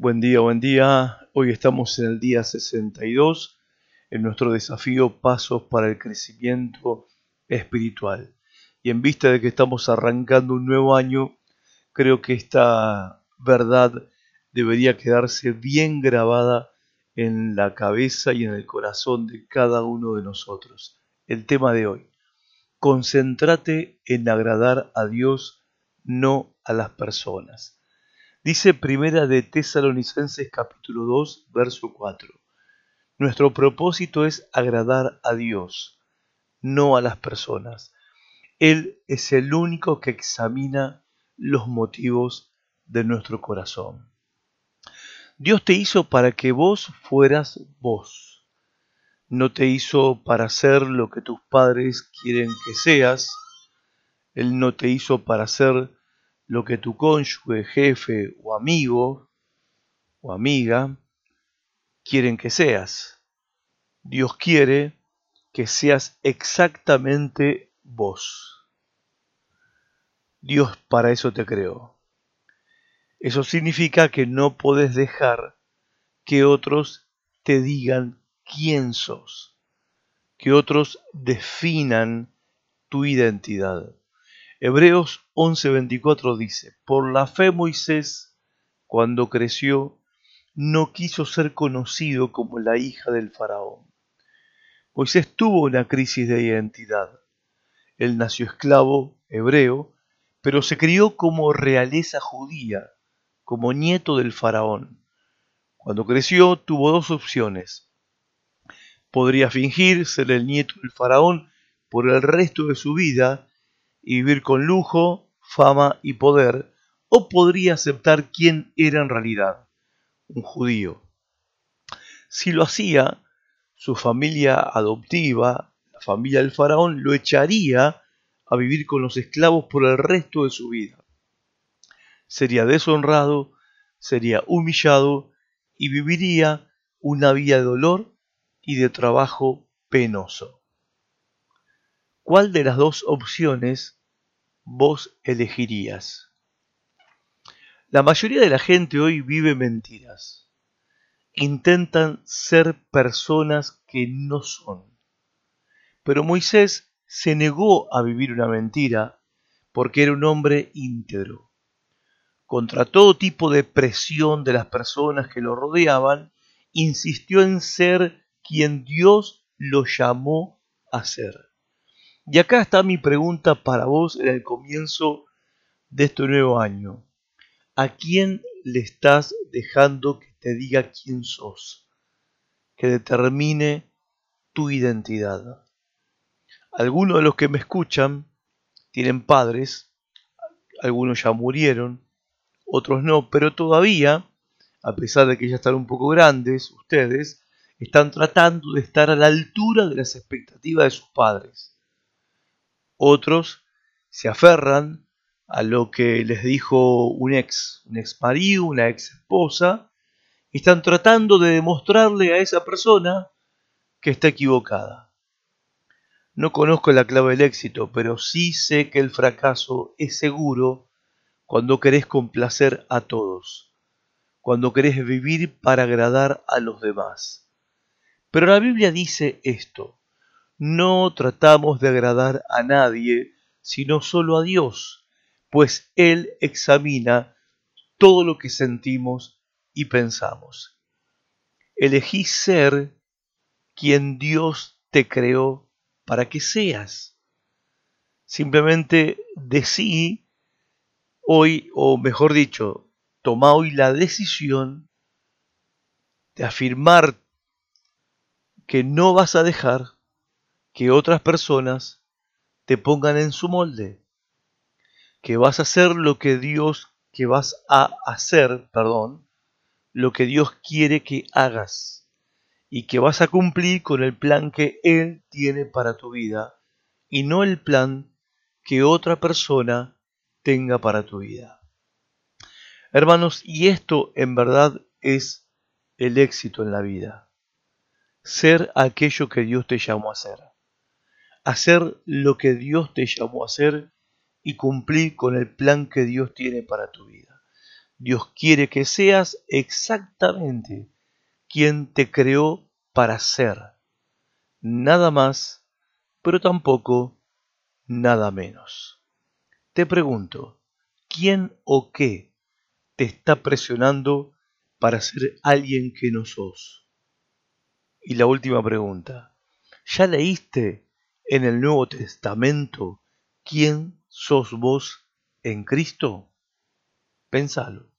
Buen día, buen día. Hoy estamos en el día 62 en nuestro desafío Pasos para el Crecimiento Espiritual. Y en vista de que estamos arrancando un nuevo año, creo que esta verdad debería quedarse bien grabada en la cabeza y en el corazón de cada uno de nosotros. El tema de hoy. Concéntrate en agradar a Dios, no a las personas. Dice Primera de Tesalonicenses capítulo 2, verso 4. Nuestro propósito es agradar a Dios, no a las personas. Él es el único que examina los motivos de nuestro corazón. Dios te hizo para que vos fueras vos. No te hizo para ser lo que tus padres quieren que seas. Él no te hizo para ser lo que tu cónyuge, jefe o amigo o amiga quieren que seas. Dios quiere que seas exactamente vos. Dios para eso te creó. Eso significa que no puedes dejar que otros te digan quién sos, que otros definan tu identidad. Hebreos 11:24 dice, por la fe Moisés, cuando creció, no quiso ser conocido como la hija del faraón. Moisés tuvo una crisis de identidad. Él nació esclavo hebreo, pero se crió como realeza judía, como nieto del faraón. Cuando creció tuvo dos opciones. Podría fingir ser el nieto del faraón por el resto de su vida y vivir con lujo, fama y poder, o podría aceptar quién era en realidad, un judío. Si lo hacía, su familia adoptiva, la familia del faraón, lo echaría a vivir con los esclavos por el resto de su vida. Sería deshonrado, sería humillado y viviría una vida de dolor y de trabajo penoso. ¿Cuál de las dos opciones vos elegirías? La mayoría de la gente hoy vive mentiras. Intentan ser personas que no son. Pero Moisés se negó a vivir una mentira porque era un hombre íntegro. Contra todo tipo de presión de las personas que lo rodeaban, insistió en ser quien Dios lo llamó a ser. Y acá está mi pregunta para vos en el comienzo de este nuevo año. ¿A quién le estás dejando que te diga quién sos? Que determine tu identidad. Algunos de los que me escuchan tienen padres, algunos ya murieron, otros no, pero todavía, a pesar de que ya están un poco grandes, ustedes están tratando de estar a la altura de las expectativas de sus padres. Otros se aferran a lo que les dijo un ex, un ex marido, una ex esposa, y están tratando de demostrarle a esa persona que está equivocada. No conozco la clave del éxito, pero sí sé que el fracaso es seguro cuando querés complacer a todos, cuando querés vivir para agradar a los demás. Pero la Biblia dice esto, no tratamos de agradar a nadie, sino solo a Dios, pues Él examina todo lo que sentimos y pensamos. Elegí ser quien Dios te creó para que seas. Simplemente decí hoy, o mejor dicho, toma hoy la decisión de afirmar que no vas a dejar que otras personas te pongan en su molde, que vas a hacer lo que Dios, que vas a hacer, perdón, lo que Dios quiere que hagas y que vas a cumplir con el plan que Él tiene para tu vida y no el plan que otra persona tenga para tu vida. Hermanos, y esto en verdad es el éxito en la vida. Ser aquello que Dios te llamó a ser hacer lo que Dios te llamó a hacer y cumplir con el plan que Dios tiene para tu vida. Dios quiere que seas exactamente quien te creó para ser. Nada más, pero tampoco nada menos. Te pregunto, ¿quién o qué te está presionando para ser alguien que no sos? Y la última pregunta, ¿ya leíste en el Nuevo Testamento quién sos vos en Cristo? Pensalo.